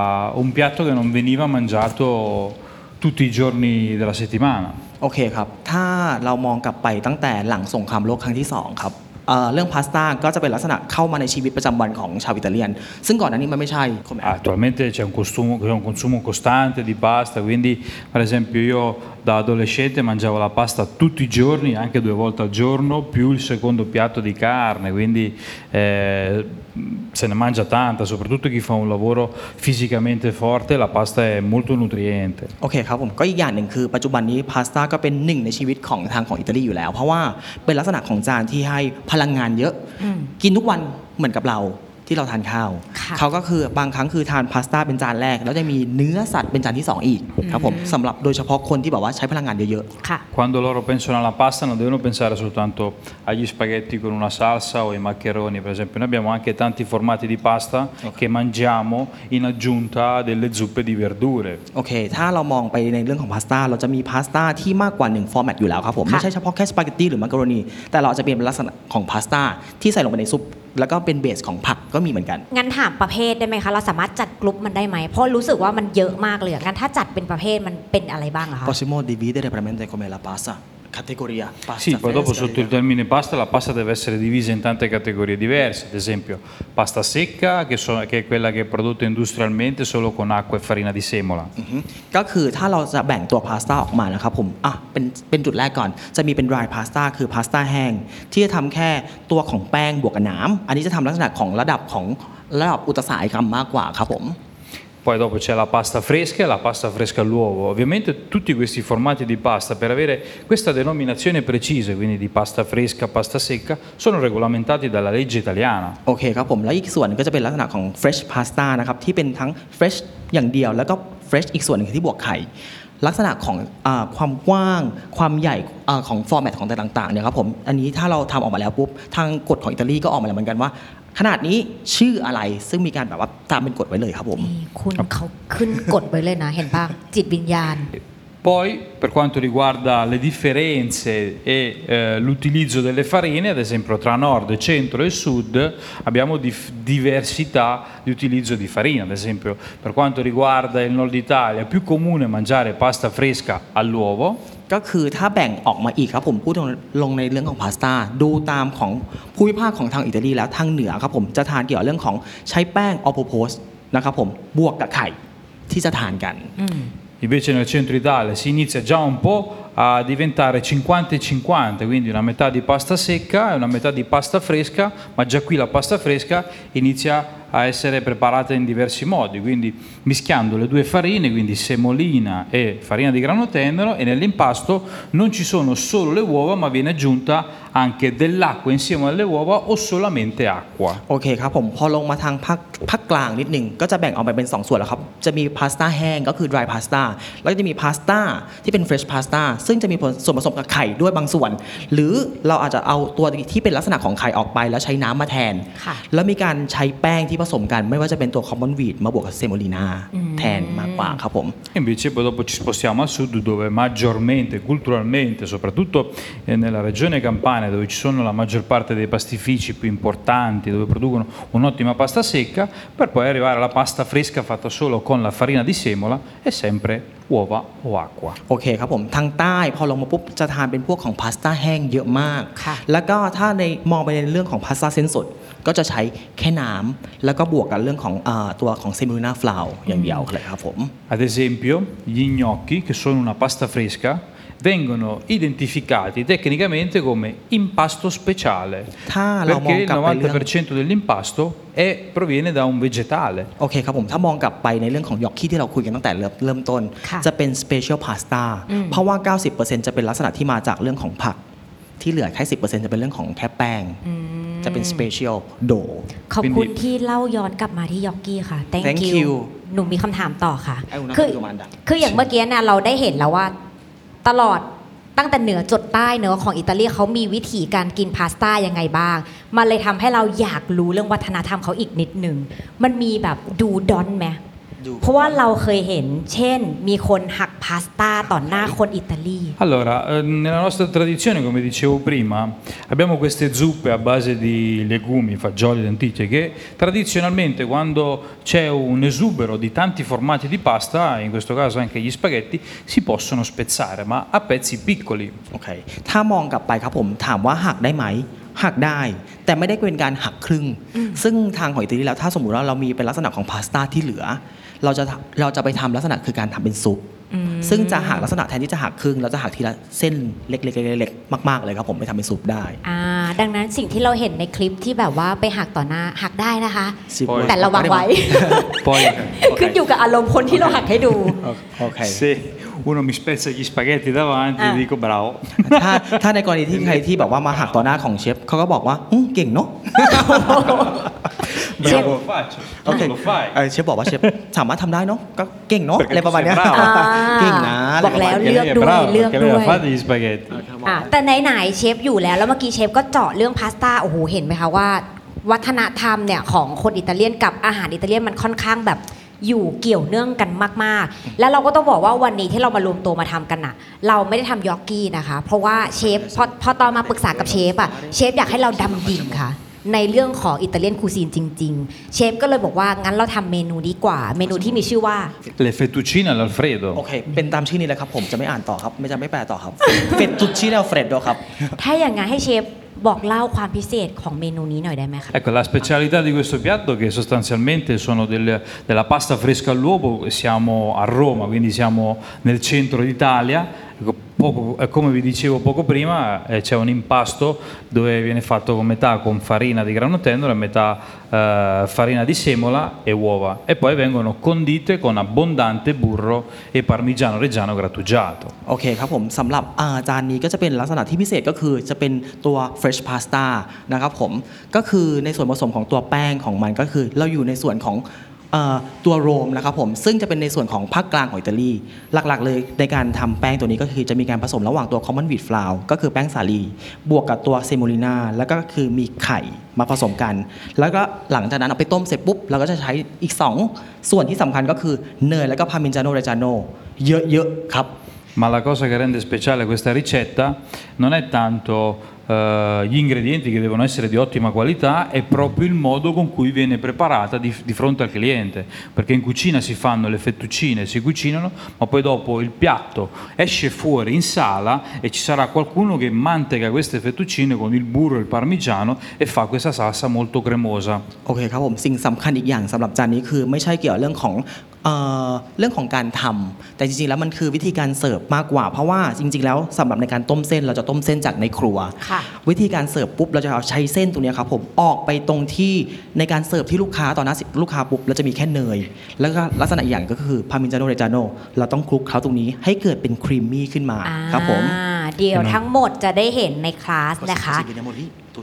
un piatto che non veniva mangiato tutti i giorni della settimana. โอเคครับ ถ้าเรามองกลับไปตั้งแต่หลังสงครามโลกครั้งที่ 2 ครับเอ่อเรื่องพาสต้าก็จะเป็นลักษณะเข้ามาในชีวิตประจำวันของชาวอิตาเลียน ซึ่งก่อนหน้านี้มันไม่ใช่คอมแอ Attualmente c'è un, costumo- c'è un consumo costante di pasta, quindi per esempio io da adolescente mangiavo la pasta tutti i giorni, anche due volte al giorno, più il secondo piatto di carne, quindi eh, se ne mangia tanta, soprattutto chi fa un lavoro fisicamente forte, la pasta è molto nutriente. โอเคครับผมก็อีกอย่างหนึ่งคือปัจจุบันนี้พาสต้าก็เป็นหนึ่งในชีวิตของทางของอิตาลีอยู่แล้ว เพราะว่าเป็นลักษณะของจานที่ให้พลังงานเยอะ กินทุกวันเหมือนกับเรา ที่เราทานข้าวค่ะเขาก็คือบางครั้งคือทานพาสต้าเป็นจานแรก แล้วจะมีเนื้อสัตว์เป็นจานที่สองอีกครับผมสำหรับโดยเฉพาะคนที่แบบว่าใช้พลังงานเยอะค่ะ Quando loro pensano alla pasta non devono pensare soltanto agli spaghetti con una salsa o ai maccheroni, per esempio. Noi abbiamo anche tanti formati di pasta che mangiamo in aggiunta delle zuppe di verdure. โอเคถ้าเรามองไปในเรื่องของพาสต้าเราจะมีพาสต้าที่มากกว่า1ฟอร์แมตอยู่แล้วครับผมค่ะไม่ใช่เฉพาะแค่สปาเกตตี้หรือมักกะโรนีแต่เราจะเป็นลักษณะของพาสต้าที่ใส่ลงไปในซุป แล้วก็เป็นเบสของผักก็มีเหมือนกัน งั้นถามประเภทได้ไหมคะ เราสามารถจัดกลุ่มมันได้ไหม เพราะรู้สึกว่ามันเยอะมากเลยอะงั้นถ้าจัดเป็นประเภทมันเป็นอะไรบ้างอะคะ Possiamo dividere veramente come la pasta categoria pasta Sì, poi dopo fresca, sotto il termine pasta la pasta deve essere divisa in tante categorie diverse, ad esempio pasta secca che, so- che è quella che è prodotta industrialmente solo con acqua e farina di semola. อือฮึก็คือถ้าเราจะแบ่งตัวพาสต้าออกมานะครับผมอะเป็นเป็นจุดแรกก่อน จะมีเป็น dry pasta คือพาสต้าแห้งที่จะทำแค่ตัวของแป้งบวกกับน้ำอันนี้จะทำลักษณะของระดับของระดับอุตสาหกรรมมากกว่าครับผม Poi dopo c'è la pasta fresca e la pasta fresca all'uovo. Ovviamente tutti questi formati di pasta per avere questa denominazione precisa, quindi di pasta fresca, pasta secca, sono regolamentati dalla legge italiana. โอเคครับผมแล้วอีกส่วนหนึงก็จะเป็นลักษณะของ fresh pasta นะครับที่เป็นทั้ง fresh อย่างเดียวแล้วก็ fresh อีกส่วนหนึ่งที่บวกไข่ลักษณะของอาความกว้างความใหญ่อาของฟอร์แมตของแต่ต่างๆเนี่ยครับผมอันนี้ถ้าเราทำออกมาแล้วปุ๊บทางกฎของอิตาลีก็ออกมาแล้วเหมือนกันว่า ขนาดนี้ชื่ออะไรซึ่งมีการแบบว่าตามเป็นกฎไว้เลยครับผม นี่คุณเขาขึ้นกดไว้เลยนะ เห็นป่ะ จิตวิญญาณ Poi per quanto riguarda le differenze e eh, l'utilizzo delle farine, ad esempio tra nord, centro e sud abbiamo dif- diversità di utilizzo di farina, ad esempio per quanto riguarda il nord Italia è più comune mangiare pasta fresca all'uovo, ก็คือถ้าแบ่งออกมาอีกครับผมพูดลงในเรื่องของพาสต้าดูตามของภูมิภาคของทางอิตาลีแล้วทางเหนือครับผมจะทานเกี่ยวกับเรื่องของใช้แป้งออโพโพสนะครับผมบวกกับไข่ที่จะทานกัน Invece nel centro Italia si inizia già un po' a diventare 50 e 50, quindi una metà di pasta secca e una metà di pasta fresca, ma già qui la pasta fresca inizia a essere preparata in diversi modi, quindi mischiando le due farine, quindi semolina e farina di grano tenero e nell'impasto non ci sono solo le uova, ma viene aggiunta anche dell'acqua insieme alle uova o solamente acqua. โอเคครับผมพอลงมาทางภาคภาคกลางนิดหนึ่งก็จะแบ่งออกไปเป็น 2 ส่วนแล้วครับ จะมีพาสต้าแห้งก็คือ dry pasta แล้วก็จะมีพาสต้าที่เป็น fresh pasta ซึ่งจะมีส่วนผสมกับไข่ด้วยบางส่วน หรือเราอาจจะเอาตัวที่เป็นลักษณะของไข่ออกไป แล้วใช้น้ำมาแทน ค่ะ แล้วมีการใช้แป้งที่ผ สมกัน ไม่ว่าจะเป็นตัว common wheat มาบวกกับเซโมลีนาแทนมากกว่าครับผม E Invece poi dopo ci spostiamo al sud dove maggiormente, culturalmente, soprattutto eh, nella regione Campania dove ci sono la maggior parte dei pastifici più importanti, dove producono un'ottima pasta secca, per poi arrivare alla pasta fresca fatta solo con la farina di semola e sempre หัววะหัวกว่าโอเคครับผมทางใต้พอลงมาปุ๊บจะทานเป็นพวกของพาสต้าแห้งเยอะมากค่ะแล้วก็ถ้าในมองไปในเรื่องของพาสต้าเส้นสดก็จะใช้แค่น้ำแล้วก็บวกกับเรื่องของอตัวของ semolina flour อย่างเดียวเลยครับผม Ad esempio, gli gnocchi, che sono una pasta fresca, vengono identificati tecnicamente come impasto speciale, ถ้าเรามอง perché il กลับไปเรื่อง 90% dell'impasto è- proviene da un vegetale. โอเคครับผม ถ้ามองกลับไปในเรื่องของยอกกี้ที่เราคุยกันตั้งแต่เริ่มเริ่มต้น ค่ะจะเป็น special พาสต้าเพราะว่า 90%จะเป็นลักษณะที่มาจากเรื่องของผัก ที่เหลือแค่ 10%จะเป็นเรื่องของแค่แป้ง จะเป็น specialโดขอบคุณ Quindi- ที่เล่าย้อนกลับมาที่ยอกกี้ค่ะ thank, Thank you. you หนูมีคำถามต่อค่ะ ไอ้อุณหภูมิคือประมาณดังคืออย่างเมื่อกี้เนี่ยเราได้เห็นแล้วว่า ตลอดตั้งแต่เหนือจดใต้เนอของอิตาลีเขามีวิธีการกินพาสต้ายังไงบ้าง มันเลยทำให้เราอยากรู้เรื่องวัฒนธรรมเขาอีกนิดหนึ่ง มันมีแบบดูดอนไหม เพราะว่าเราเคยเห็น เช่น มีคนหักพาสต้าต่อหน้าคนอิตาลี Allora, eh, nella nostra tradizione, come dicevo prima, abbiamo queste zuppe a base di legumi, fagioli, lenticchie, che tradizionalmente quando c'è un esubero di tanti formati di pasta, in questo caso anche gli spaghetti, si possono spezzare, ma a pezzi piccoli. โอเค ถ้ามองกลับไปครับผมถามว่าหักได้ไหม หักได้ แต่ไม่ได้เป็นการหักครึ่ง ซึ่งทางของอิตาลีแล้วถ้าสมมุติว่าเรามีเป็นลักษณะของพาสต้าที่เหลือ เราจะเราจะไปทำลักษณะคือการทำเป็นซุปซึ่งจะหักลักษณะแทนที่จะหักครึ่งเราจะหักทีละเส้นเล็กๆๆๆมากๆเลยครับผมไปทำเป็นซุปได้อ่าดังนั้นสิ่งที่เราเห็นในคลิปที่แบบว่าไปหักต่อหน้าหักได้นะคะสิบแต่ระวังไว้ Poi, ขึ้นอยู่กับอารมณ์คนที่เราหักให้ดูโอเค se uno mi spezza gli spaghetti davanti, Ah. dico bravo. ถ้าถ้าในกรณีที่ใครที่แบบว่ามาหักต่อหน้าของเชฟเขาก็บอกว่าอืมเก่งเนาะ เชฟ Non lo faccio, โอเค non lo fai. เออเชฟบอกว่าเชฟสามารถทำได้เนาะก็เก่งเนาะ Perché อะไรประมาณเนี้ย tu sei bravo อ่า เก่งนะบอกแล้ว Perché เลือก lei è ด้วย brava, เลือก perché ด้ lei วย ha fatto gli spaghetti. อะแต่ไหนๆเชฟอยู่แล้วแล้วเมื่อกี้เชฟก็เจาะเรื่องพาสต้าโอ้โหเห็นไหมคะว่า วัฒนธรรมเนี่ยของคนอิตาเลียนกับอาหารอิตาเลียนมันค่อนข้างแบบอยู่เกี่ยวเนื่องกันมากๆ แล้วเราก็ต้องบอกว่าวันนี้ที่เรามารวมตัวมาทำกันน่ะเราไม่ได้ทำยอกกี้นะคะ เพราะว่าเชฟพอพอตอนมาปรึกษากับเชฟอะเชฟอยากให้เราดำดิ่งค่ะ ในเรื่องของ Italian cuisine จริง ๆ เชฟก็เลยบอกว่างั้นเราทำเมนูดีกว่า เมนูที่มีชื่อว่า Le fettuccine all'alfredo. โอเค เป็นตามชื่อนี้เลยครับ ผมจะไม่อ่านต่อครับ ไม่จะไม่แปลต่อครับ fettuc cine all'alfredo ครับ ถ้าอย่างงั้นให้เชฟบอกเล่าความพิเศษของเมนูนี้หน่อยได้ไหมคะ Ecco, la specialità di questo piatto che sostanzialmente sono del- della pasta fresca all'uovo, siamo a Roma, quindi siamo nel centro d'Italia. Ecco, poco- eh, come vi dicevo poco prima, eh, c'è un impasto dove viene fatto con metà con farina di grano tenero e metà eh, farina di semola e uova e poi vengono condite con abbondante burro e parmigiano reggiano grattugiato. โอเคครับผมสำหรับอาจานนี้ก็จะเป็นลักษณะที่พิเศษก็คือจะเป็นตัว fresh pasta นะครับผมก็คือในส่วนผสมของตัวแป้งของมันก็คือเราอยู่ในส่วนของเอ่อ ตัวโรมนะครับผมซึ่งจะเป็นในส่วนของภาคกลางของอิตาลีหลักๆ เลยในการทำแป้งตัวนี้ก็คือจะมีการผสมระหว่างตัว common wheat flour ก็คือแป้งสาลี บวกกับตัวเซโมลินาแล้วก็คือมีไข่มาผสมกัน แล้วก็หลังจากนั้นเอาไปต้มเสร็จปุ๊บเราก็จะใช้อีก 2 ส่วนที่สำคัญก็คือเนยแล้วก็พาเมนจาโนเรจาโนเยอะๆครับ Ma la cosa che rende speciale questa ricetta non è tanto eh, gli ingredienti che devono essere di ottima qualità, è proprio il modo con cui viene preparata di, di fronte al cliente. Perché in cucina si fanno le fettuccine, si cucinano, ma poi dopo il piatto esce fuori in sala e ci sarà qualcuno che manteca queste fettuccine con il burro e il parmigiano e fa questa salsa molto cremosa. โอเคครับผมสิ่งสำคัญอีกอย่างสำหรับจานนี้คือไม่ใช่เกี่ยวเรื่องของ เอ่อเรื่องของการทำแต่จริงๆแล้วมันคือวิธีการเสิร์ฟมากกว่า เพราะว่าจริง ๆ แล้วสำหรับในการต้มเส้นเราจะต้มเส้นจากในครัวค่ะวิธีการเสิร์ฟปุ๊บเราจะเอาใช้เส้นตรงเนี้ยครับผมออกไปตรงที่ในการเสิร์ฟที่ลูกค้าตอนนั้นลูกค้าปุ๊บเราจะมีแค่เนย แล้วก็ลักษณะอีกอย่างก็คือพามินจาโนเรจาโนเราต้องคลุกเคล้าตรงนี้ให้เกิดเป็นครีมมี่ขึ้นมาครับผมอ่าเดี๋ยวทั้งหมดจะได้เห็นในคลาสนะคะ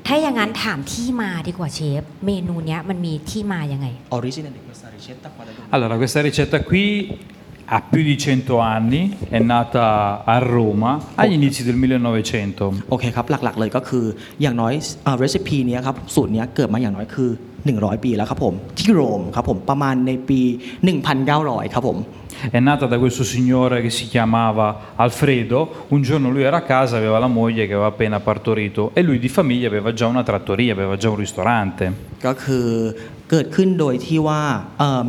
ถ้าอย่างนั้นถามที่มาดีกว่าเชฟ เมนูเนี้ยมันมีที่มายังไงออริจินัล di questa ricetta qua da dove- Allora, questa ricetta qui ha più di 100 anni, è nata a Roma agli inizi del 1900. โอเคครับ หลักๆ เลยก็คืออย่างน้อยเรซิปีนี้ยครับสูตรเนี้ยเกิดมาอย่างน้อยคือ 100 ปีแล้วครับผม ที่โรมครับผมประมาณในปี 1,900 ครับผม È nata da questo signore che si chiamava Alfredo. Un giorno lui era a casa, aveva la moglie che aveva appena partorito e lui di famiglia aveva già una trattoria, aveva già un ristorante. ก็คือเกิดขึ้นโดยที่ว่า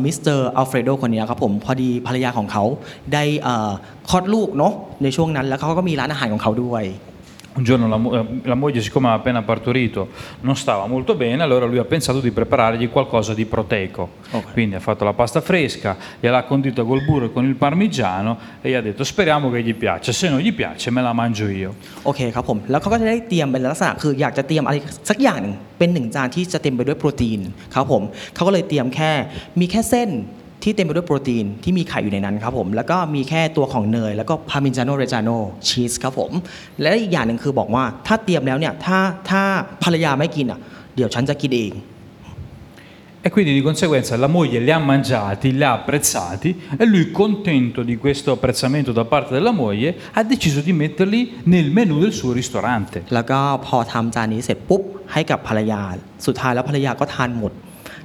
มิสเตอร์อัลเฟรโดคนเนี้ยครับผมพอดีภรรยาของเขาได้เอ่อคลอดลูกเนาะในช่วงนั้นแล้วเขาก็มีร้านอาหารของเขาด้วย Un giorno la, mo- eh, la moglie, siccome aveva appena partorito, non stava molto bene, allora lui ha pensato di preparargli qualcosa di proteico. Ok. Quindi ha fatto la pasta fresca, gliel'ha condita col burro e con il parmigiano e gli ha detto speriamo che gli piaccia, se non gli piace me la mangio io. โอเคครับผมแล้วเขาก็จะได้เตรียมเป็นลักษณะคืออยากจะเตรียมอะไรสักอย่างหนึ่งเป็นหนึ่งจานที่จะเต็มไปด้วยโปรตีนครับผมเขาก็เลยเตรียมแค่มีแค่เส้น ที่เต็มไปด้วยโปรตีนที่มีไข่อยู่ในนั้นครับผมแล้วก็มีแค่ตัวของเนย แล้วก็พา m มินจาโนเรจาโนชีสครับผมและอีกอย่างหนึ่งคือบอกว่าถ้าเตรียมแล้วเนี่ยถ้าถ้าภรรยาไม่กินอะเดี๋ยวฉันจะกินเอง E quindi di conseguenza la moglie li ha mangiati, li ha apprezzati e lui contento di questo apprezzamento da parte della moglie ha deciso di metterli nel menù del suo ristorante. แล้วก็พอทำจานนี้เสร็จปุ๊บให้กับภรรยา สุดท้ายแล้วภรรยาก็ทานหมด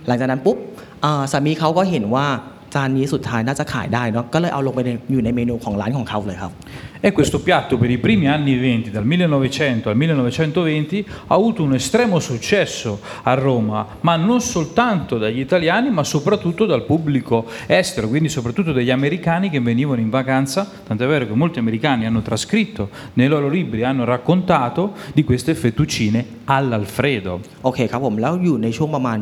หลังจากนั้นปุ๊บเอ่อ สามีเขาก็เห็นว่าจานนี้สุดท้ายน่าจะขายได้เนาะก็เลยเอาลงไปอยู่ในเมนูของร้านของเขาเลยครับ E questo piatto per i primi anni 20, dal 1900 al 1920, ha avuto un estremo successo a Roma, ma non soltanto dagli italiani, ma soprattutto dal pubblico estero, quindi soprattutto dagli americani che venivano in vacanza, tant'è vero che molti americani hanno trascritto nei loro libri, hanno raccontato di queste fettuccine all'Alfredo. โอเคครับผมแล้วอยู่ในช่วงประมาณ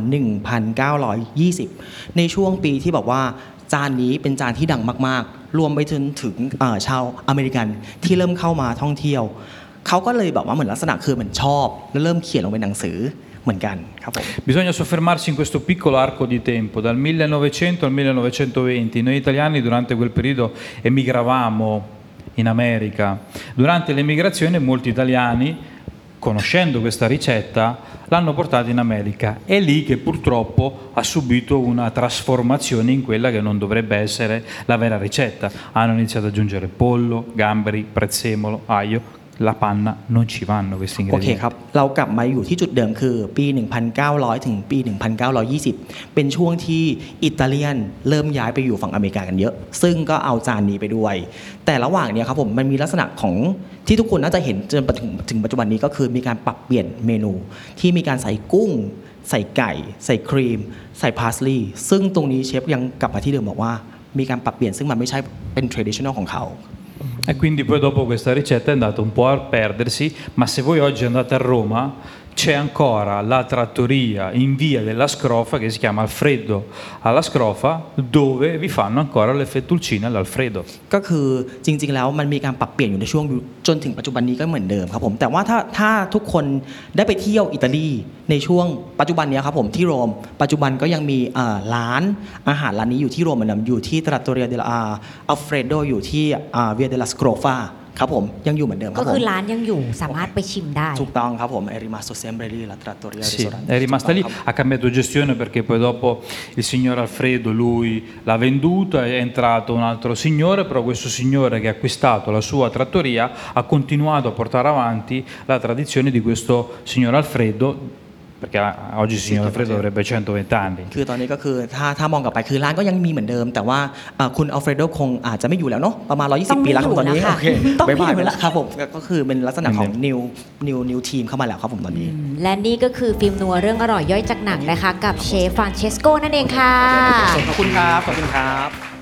1,920 ในช่วงปีที่บอกว่าจานนี้เป็นจานที่ดังมากๆ รวมไปจนถึงชาวอเมริกันที่เริ่มเข้ามาท่องเที่ยวเขาก็เลยแบบว่าเหมือนลักษณะคือเหมือนชอบ แล้วเริ่มเขียนลงเป็นหนังสือเหมือนกันครับผม Bisogna soffermarsi in questo piccolo arco di tempo, dal 1900 al 1920. Noi italiani durante quel periodo emigravamo in America. Durante l'emigrazione molti italiani, conoscendo questa ricetta, l'hanno portata in America. È lì che purtroppo ha subito una trasformazione in quella che non dovrebbe essere la vera ricetta. Hanno iniziato ad aggiungere pollo, gamberi, prezzemolo, aglio. La panna non ci vanno questi โอเค ingredienti. ครับ เรากลับมาอยู่ที่จุดเดิมคือปี 1900 ถึงปี 1920 เป็นช่วงที่อิตาเลียนเริ่มย้ายไปอยู่ฝั่งอเมริกากันเยอะ ซึ่งก็เอาจานนี้ไปด้วย แต่ระหว่างเนี้ยครับผมมันมีลักษณะของที่ทุกคนน่าจะเห็นจนถึงถึงปัจจุบันนี้ก็คือมีการปรับเปลี่ยนเมนู ที่มีการใส่กุ้ง ใส่ไก่ ใส่ครีม ใส่พาสลีย์ซึ่งตรงนี้เชฟยังกลับมาที่เดิมบอกว่า มีการปรับเปลี่ยนซึ่งมันไม่ใช่เป็น traditional ของเขา E quindi poi dopo questa ricetta è andata un po' a perdersi, ma se voi oggi andate a Roma c'è ancora la trattoria in via della Scrofa che si chiama Alfredo alla Scrofa dove vi fanno ancora le fettuccine all'Alfredo. ก็คือจริงๆแล้วมันมีการปรับเปลี่ยนอยู่ในช่วงจนถึงปัจจุบันนี้ก็เหมือนเดิมครับผมแต่ว่าถ้าถ้าทุกคนได้ไปเที่ยวอิตาลีในช่วงปัจจุบันเนี้ยครับผมที่โรม ปัจจุบันก็ยังมีร้านอาหารร้านนี้อยู่ที่โรมเหมือนเดิมอยู่ที่ตรัตโตเรียเดลอาอัลเฟรโดอยู่ที่เวียเดลาสโครฟา ครับผมยังอยู่เหมือนเดิมค ก็ รับผ คือ ม ร้านยังอยู่สามารถไปชิมได้ ถูกต้องครับผมเอริมาโซเซมเบรีลาตรัตโตเรีย Sì, è rimasta lì, ha cambiato gestione perché poi dopo il signor Alfredo lui l'ha venduta, è entrato un altro signore, però questo signore che ha acquistato la sua trattoria ha continuato a portare avanti la tradizione di questo signor Alfredo, perché ah, oggi il signor che Alfredo faceva. avrebbe 120 anni. คือตอนนี้ก็คือถ้าถ้ามองกลับไปคือร้านก็ยังมีเหมือนเดิม แต่ว่าเอ่อคุณอัลเฟรโดคงอาจจะไม่อยู่แล้วเนาะประมาณ ต้อง120ปีแล้วครับไม่อยู่ตอนนี้แล้วค่ะโอเคต้องไม่บ๊ายบายอยู่ไปแล้แล้ววครับผมก็ก็คือเป็นลักษณะของ new new new team เข้ามาแล้วครับผมตอนนี้ และนี่ก็คือฟิล์มนัวเรื่องอร่อยย่อยจากหนังนะคะ กับเชฟฟรานเชสโกนั่นเองค่ะ ขอบคุณครับ ขอบคุณครับ